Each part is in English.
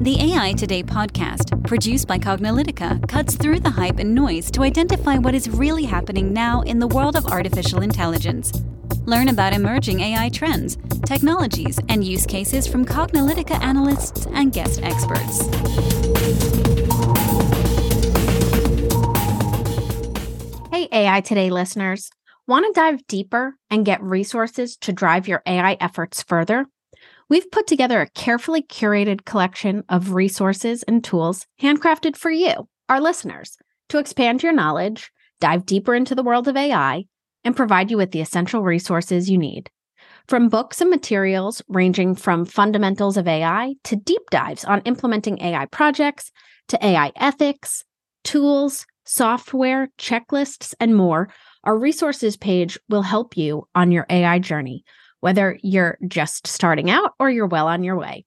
The AI Today podcast, produced by Cognilytica, cuts through the hype and noise to identify what is really happening now in the world of artificial intelligence. Learn about emerging AI trends, technologies, and use cases from Cognilytica analysts and guest experts. Hey, AI Today listeners. Want to dive deeper and get resources to drive your AI efforts further? We've put together a carefully curated collection of resources and tools handcrafted for you, our listeners, to expand your knowledge, dive deeper into the world of AI, and provide you with the essential resources you need. From books and materials ranging from fundamentals of AI to deep dives on implementing AI projects to AI ethics, tools, software, checklists, and more, our resources page will help you on your AI journey, whether you're just starting out or you're well on your way.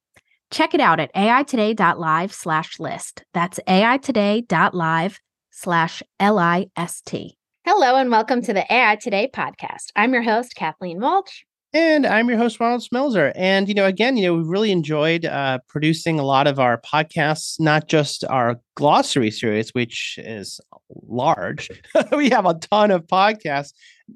Check it out at aitoday.live slash list. That's aitoday.live slash L-I-S-T. Hello and welcome to the AI Today podcast. I'm your host, Kathleen Walch. And I'm your host, Ronald Schmelzer. And, you know, again, you know, we really enjoyed uh, producing a lot of our podcasts, not just our glossary series, which is large. we have a ton of podcasts,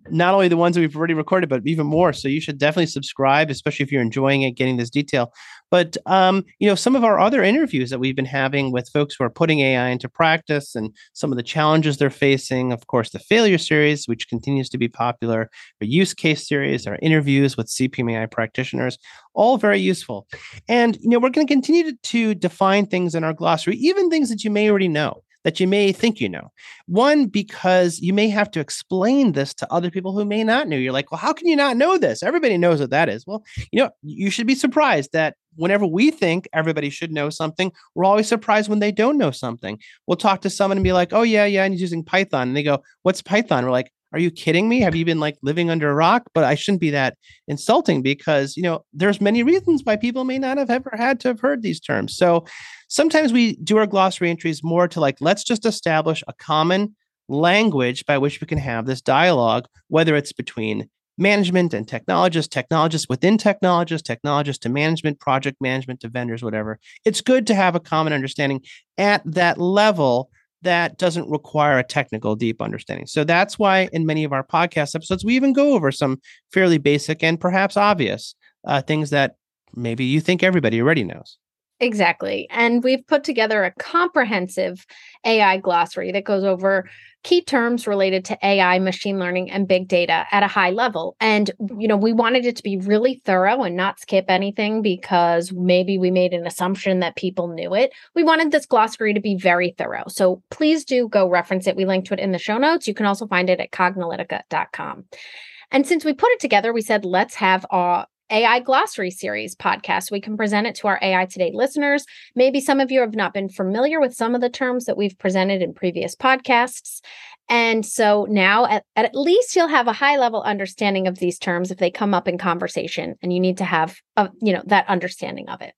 not only the ones that we've already recorded, but even more. So you should definitely subscribe, especially if you're enjoying it, getting this detail. But um, you know, some of our other interviews that we've been having with folks who are putting AI into practice and some of the challenges they're facing, of course, the failure series, which continues to be popular, the use case series, our interviews with CPMAI practitioners, all very useful. And you know, we're going to continue to define things in our glossary, even things that you may already know that you may think you know. One, because you may have to explain this to other people who may not know. You're like, well, how can you not know this? Everybody knows what that is. Well, you know, you should be surprised that whenever we think everybody should know something, we're always surprised when they don't know something. We'll talk to someone and be like, oh, yeah, yeah, and he's using Python. And they go, what's Python? We're like, are you kidding me? Have you been like living under a rock? But I shouldn't be that insulting because, you know, there's many reasons why people may not have ever had to have heard these terms. So sometimes we do our glossary entries more to like, let's just establish a common language by which we can have this dialogue, whether it's between management and technologists, technologists within technologists, technologists to management, project management to vendors, whatever. It's good to have a common understanding at that level that doesn't require a technical deep understanding. So that's why in many of our podcast episodes, we even go over some fairly basic and perhaps obvious uh, things that maybe you think everybody already knows. Exactly. And we've put together a comprehensive AI glossary that goes over key terms related to AI, machine learning, and big data at a high level. And, you know, we wanted it to be really thorough and not skip anything because maybe we made an assumption that people knew it. We wanted this glossary to be very thorough. So please do go reference it. We linked to it in the show notes. You can also find it at cognilytica.com. And since we put it together, we said, let's have our AI Glossary Series podcast. We can present it to our AI Today listeners. Maybe some of you have not been familiar with some of the terms that we've presented in previous podcasts. And so now at, at least you'll have a high level understanding of these terms if they come up in conversation and you need to have a, you know that understanding of it.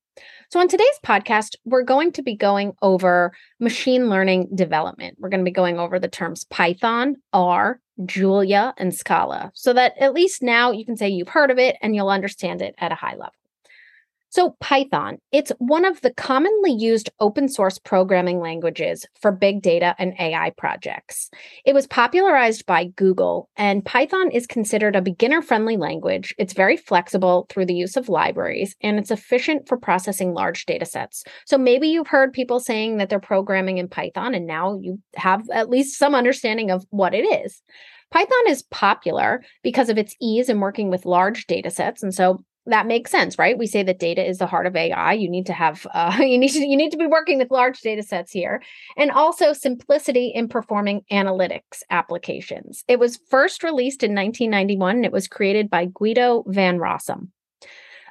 So, on today's podcast, we're going to be going over machine learning development. We're going to be going over the terms Python, R, Julia, and Scala, so that at least now you can say you've heard of it and you'll understand it at a high level. So, Python, it's one of the commonly used open source programming languages for big data and AI projects. It was popularized by Google, and Python is considered a beginner friendly language. It's very flexible through the use of libraries, and it's efficient for processing large data sets. So, maybe you've heard people saying that they're programming in Python, and now you have at least some understanding of what it is. Python is popular because of its ease in working with large data sets. And so that makes sense, right? We say that data is the heart of AI. You need to have uh, you need to you need to be working with large data sets here, and also simplicity in performing analytics applications. It was first released in 1991. And it was created by Guido van Rossum.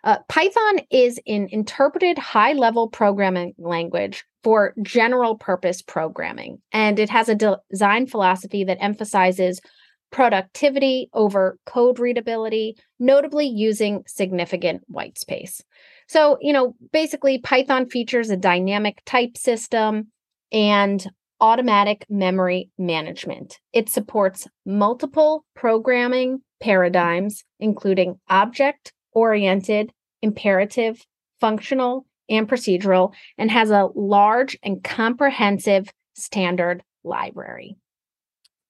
Uh, Python is an interpreted high level programming language for general purpose programming, and it has a de- design philosophy that emphasizes productivity over code readability, notably using significant white space. So, you know, basically, Python features a dynamic type system and automatic memory management. It supports multiple programming paradigms, including object oriented, imperative, functional, and procedural and has a large and comprehensive standard library.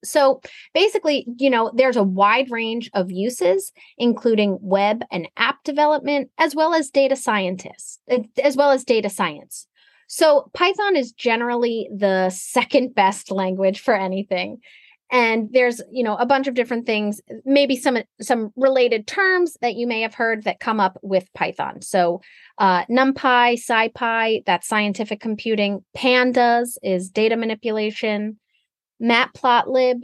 So basically, you know, there's a wide range of uses, including web and app development, as well as data scientists, uh, as well as data science. So Python is generally the second best language for anything. And there's, you know, a bunch of different things, maybe some some related terms that you may have heard that come up with Python. So uh, NumPy, SciPy, that's scientific computing. Pandas is data manipulation. Matplotlib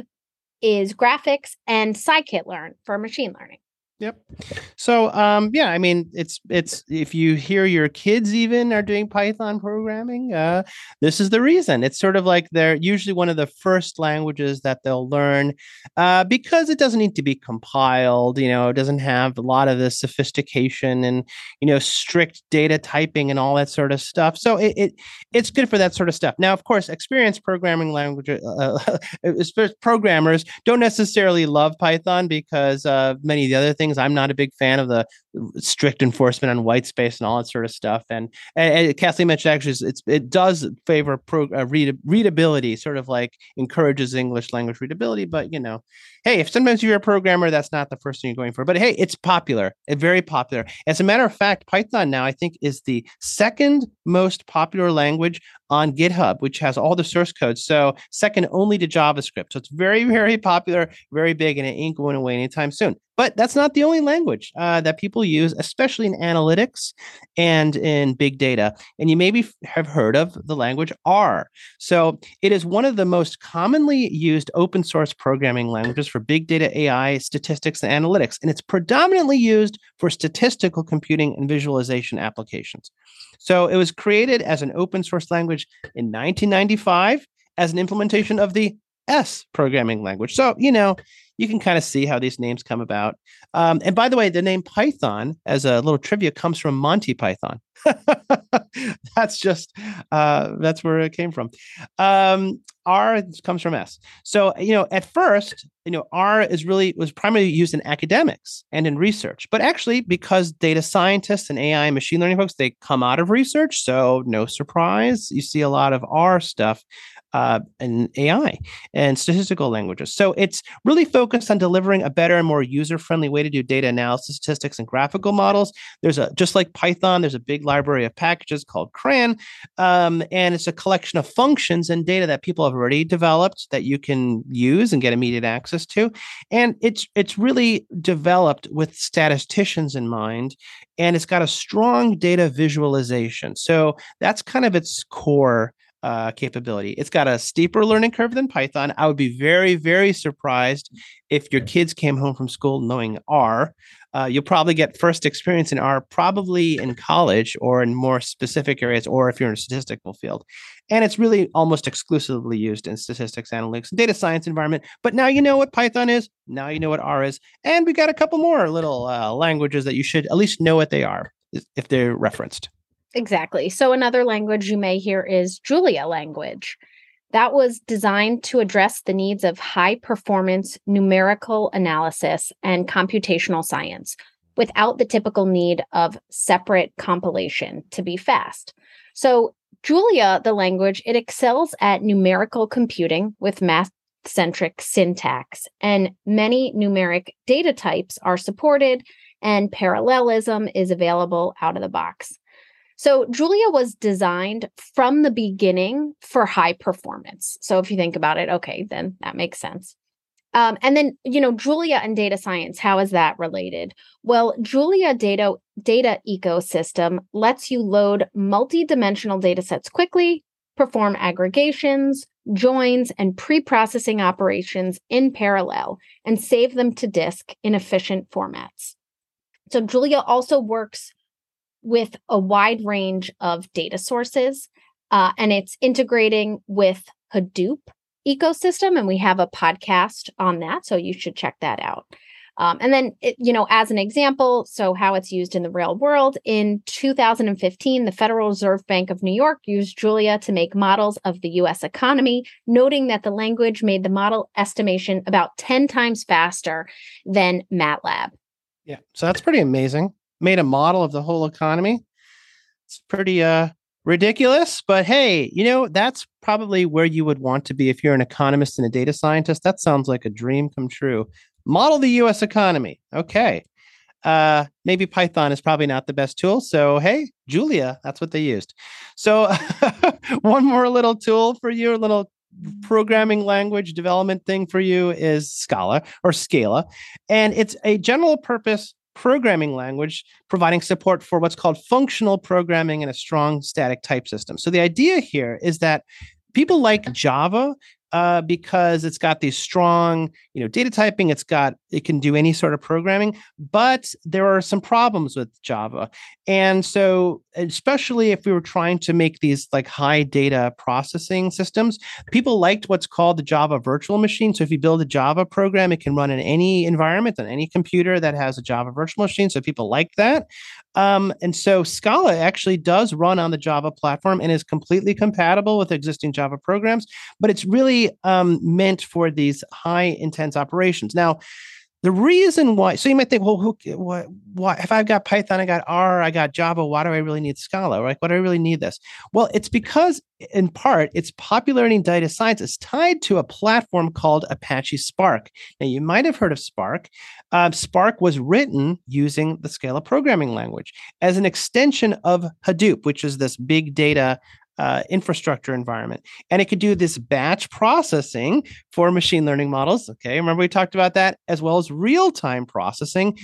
is graphics, and scikit-learn for machine learning. Yep. So um yeah, I mean it's it's if you hear your kids even are doing Python programming, uh this is the reason. It's sort of like they're usually one of the first languages that they'll learn uh because it doesn't need to be compiled, you know, it doesn't have a lot of the sophistication and you know strict data typing and all that sort of stuff. So it, it it's good for that sort of stuff. Now, of course, experienced programming language uh, programmers don't necessarily love Python because many of the other things things. I'm not a big fan of the strict enforcement on white space and all that sort of stuff. And, and, and Kathleen mentioned actually it's it does favor pro, uh, read, readability, sort of like encourages English language readability. But you know, hey, if sometimes you're a programmer, that's not the first thing you're going for. But hey, it's popular, it's very popular. As a matter of fact, Python now I think is the second most popular language on GitHub, which has all the source code. So second only to JavaScript. So it's very, very popular, very big, and it ain't going away anytime soon. But that's not the only language uh, that people use, especially in analytics and in big data. And you maybe have heard of the language R. So it is one of the most commonly used open source programming languages for big data AI, statistics, and analytics. And it's predominantly used for statistical computing and visualization applications. So it was created as an open source language in 1995 as an implementation of the S programming language. So, you know, you can kind of see how these names come about. Um, and by the way, the name Python, as a little trivia, comes from Monty Python. that's just uh, that's where it came from. Um, R comes from S. So you know, at first, you know, R is really was primarily used in academics and in research, but actually, because data scientists and AI and machine learning folks they come out of research, so no surprise, you see a lot of R stuff uh, and AI and statistical languages. So it's really focused on delivering a better and more user-friendly way to do data analysis, statistics, and graphical models. There's a just like Python, there's a big library of packages called CRAN, um, and it's a collection of functions and data that people have already developed that you can use and get immediate access to. And it's it's really developed with statisticians in mind, and it's got a strong data visualization. So that's kind of its core uh, capability. It's got a steeper learning curve than Python. I would be very, very surprised if your kids came home from school knowing R. Uh, you'll probably get first experience in R probably in college or in more specific areas, or if you're in a statistical field. And it's really almost exclusively used in statistics, analytics, and data science environment. But now you know what Python is. Now you know what R is. And we got a couple more little uh, languages that you should at least know what they are if they're referenced. Exactly. So another language you may hear is Julia language. That was designed to address the needs of high performance numerical analysis and computational science without the typical need of separate compilation to be fast. So Julia, the language, it excels at numerical computing with math centric syntax, and many numeric data types are supported, and parallelism is available out of the box. So Julia was designed from the beginning for high performance. So if you think about it, okay, then that makes sense. Um, and then, you know, Julia and data science, how is that related? Well, Julia data data ecosystem lets you load multi-dimensional data sets quickly, perform aggregations, joins, and pre-processing operations in parallel, and save them to disk in efficient formats. So Julia also works with a wide range of data sources, uh, and it's integrating with Hadoop ecosystem. And we have a podcast on that, so you should check that out. Um, and then, it, you know, as an example, so how it's used in the real world, in 2015, the Federal Reserve Bank of New York used Julia to make models of the US economy, noting that the language made the model estimation about 10 times faster than MATLAB. Yeah. So that's pretty amazing made a model of the whole economy. It's pretty uh ridiculous, but hey, you know, that's probably where you would want to be if you're an economist and a data scientist. That sounds like a dream come true. Model the US economy. Okay. Uh, maybe Python is probably not the best tool. So, hey, Julia, that's what they used. So, one more little tool for you, a little programming language development thing for you is Scala or Scala. And it's a general purpose programming language providing support for what's called functional programming in a strong static type system. So the idea here is that people like Java uh, because it's got these strong, you know, data typing. It's got it can do any sort of programming, but there are some problems with Java, and so especially if we were trying to make these like high data processing systems, people liked what's called the Java Virtual Machine. So if you build a Java program, it can run in any environment on any computer that has a Java Virtual Machine. So people like that. Um, and so Scala actually does run on the Java platform and is completely compatible with existing Java programs, but it's really um, meant for these high intense operations. Now, the reason why, so you might think, well, who, what, what, if I've got Python, I got R, I got Java, why do I really need Scala? Like, why do I really need this? Well, it's because, in part, its popularity in data science is tied to a platform called Apache Spark. Now, you might have heard of Spark. Uh, Spark was written using the Scala programming language as an extension of Hadoop, which is this big data uh, infrastructure environment. And it could do this batch processing for machine learning models. Okay. Remember, we talked about that as well as real time processing,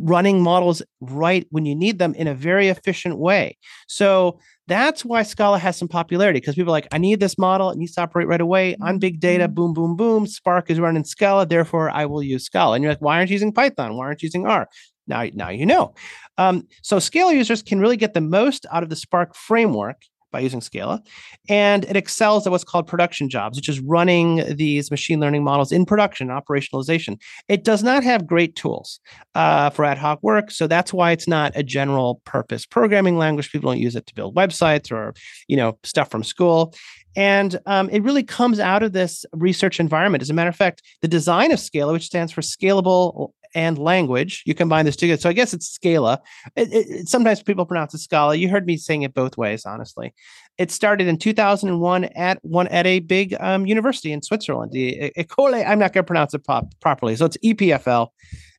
running models right when you need them in a very efficient way. So that's why Scala has some popularity because people are like, I need this model. It needs to operate right away on big data. Mm-hmm. Boom, boom, boom. Spark is running Scala. Therefore, I will use Scala. And you're like, why aren't you using Python? Why aren't you using R? Now, now you know. Um, so Scala users can really get the most out of the Spark framework by using Scala. And it excels at what's called production jobs, which is running these machine learning models in production, operationalization. It does not have great tools uh, for ad hoc work. So that's why it's not a general purpose programming language. People don't use it to build websites or, you know, stuff from school. And um, it really comes out of this research environment. As a matter of fact, the design of Scala, which stands for Scalable and language. You combine this together. So I guess it's Scala. It, it, sometimes people pronounce it Scala. You heard me saying it both ways, honestly. It started in 2001 at one at a big um, university in Switzerland. The Ecole, I'm not going to pronounce it pop, properly. So it's EPFL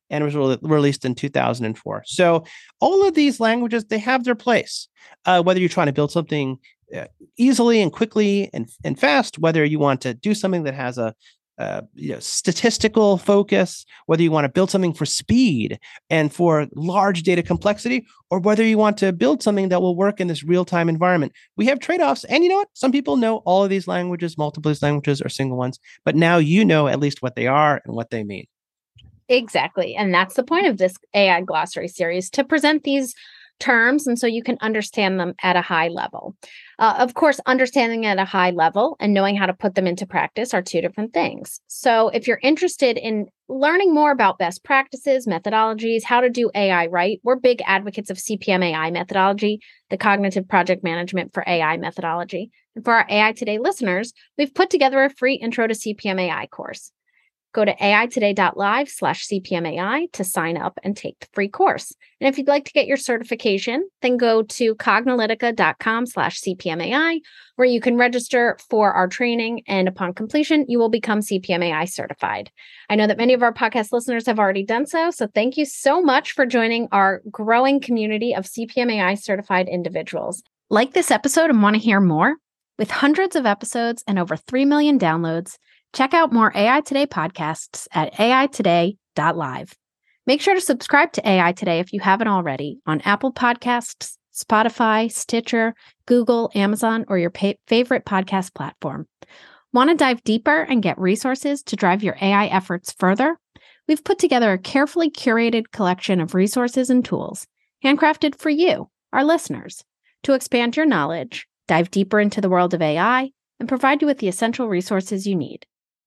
and it was re- released in 2004. So all of these languages, they have their place. Uh, whether you're trying to build something uh, easily and quickly and, and fast, whether you want to do something that has a uh, you know, statistical focus, whether you want to build something for speed and for large data complexity, or whether you want to build something that will work in this real time environment. We have trade offs. And you know what? Some people know all of these languages, multiple languages, or single ones, but now you know at least what they are and what they mean. Exactly. And that's the point of this AI glossary series to present these terms and so you can understand them at a high level. Uh, of course, understanding at a high level and knowing how to put them into practice are two different things. So, if you're interested in learning more about best practices, methodologies, how to do AI right, we're big advocates of CPMAI methodology, the cognitive project management for AI methodology. And for our AI Today listeners, we've put together a free intro to CPMAI course. Go to aitoday.live slash CPMAI to sign up and take the free course. And if you'd like to get your certification, then go to cognilytica.com slash CPMAI, where you can register for our training. And upon completion, you will become CPMAI certified. I know that many of our podcast listeners have already done so. So thank you so much for joining our growing community of CPMAI certified individuals. Like this episode and want to hear more? With hundreds of episodes and over 3 million downloads, Check out more AI Today podcasts at aitoday.live. Make sure to subscribe to AI Today if you haven't already on Apple Podcasts, Spotify, Stitcher, Google, Amazon, or your pa- favorite podcast platform. Want to dive deeper and get resources to drive your AI efforts further? We've put together a carefully curated collection of resources and tools, handcrafted for you, our listeners, to expand your knowledge, dive deeper into the world of AI, and provide you with the essential resources you need.